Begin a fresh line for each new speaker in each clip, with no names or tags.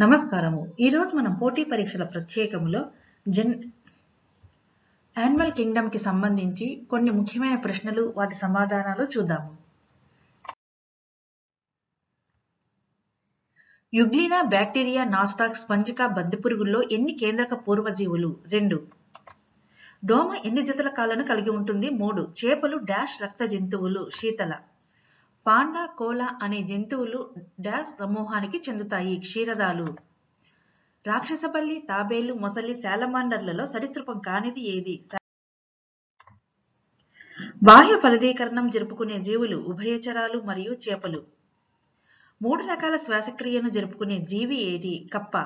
నమస్కారము. ఈరోజు మనం పోటీ పరీక్షల ప్రత్యేకములో జన్ యానిమల్ కింగ్డమ్కి సంబంధించి కొన్ని ముఖ్యమైన ప్రశ్నలు వాటి సమాధానాలు చూద్దాము. యుగ్లినా బ్యాక్టీరియా నాస్టాక్ స్పంజిక బద్దెపురుగుల్లో ఎన్ని కేంద్రక పూర్వజీవులు? రెండు. దోమ ఎన్ని జతల కాళ్ళను కలిగి ఉంటుంది? మూడు. చేపలు డాష్ రక్త జంతువులు శీతల పాండా కోలా అనే జంతువులు డాష్ సమూహానికి చెందుతాయి. క్షీరదాలు. రాక్షసపల్లి తాబేలు మొసలి శాలమాండర్లలో సరీసృపం కానిది ఏది? బాహ్య ఫలదీకరణం జరుపుకునే జీవులు ఉభయచరాలు మరియు చేపలు. మూడు రకాల శ్వాసక్రియను జరుపుకునే జీవి ఏది? కప్ప.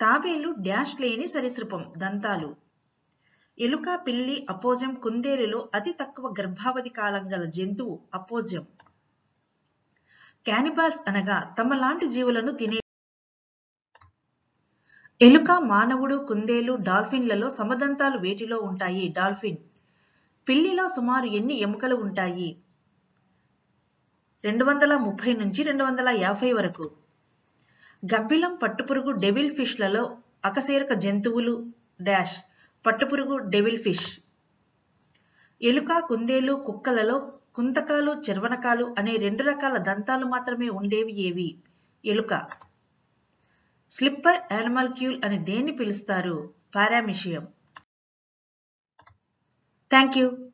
తాబేలు డాష్ లేని సరీసృపం. దంతాలు. ఎలుక పిల్లి అపోజం కుందేలులో అతి తక్కువ గర్భావధి కాలం గల జంతువు అపోజం క్యానిబాల్స్ అనగా తమ లాంటి జీవులను తినే ఎలుక మానవుడు కుందేలు డాల్ఫిన్లలో సమదంతాలు వేటిలో ఉంటాయి? డాల్ఫిన్. పిల్లిలో సుమారు ఎన్ని ఎముకలు ఉంటాయి? రెండు వందల ముప్పై నుంచి రెండు వందల యాభై వరకు. గబ్బిలం పట్టుపురుగు డెవిల్ ఫిష్లలో అకశేరుక జంతువులు డాష్. పట్టుపురుగు డెవిల్ ఫిష్. ఎలుక కుందేలు కుక్కలలో కుంతకాలు చెర్వనకాలు అనే రెండు రకాల దంతాలు మాత్రమే ఉండేవి ఏవి? ఎలుక. స్లిప్పర్ యానిమల్క్యూల్ అని దేన్ని పిలుస్తారు? పారామిషియం. Thank you.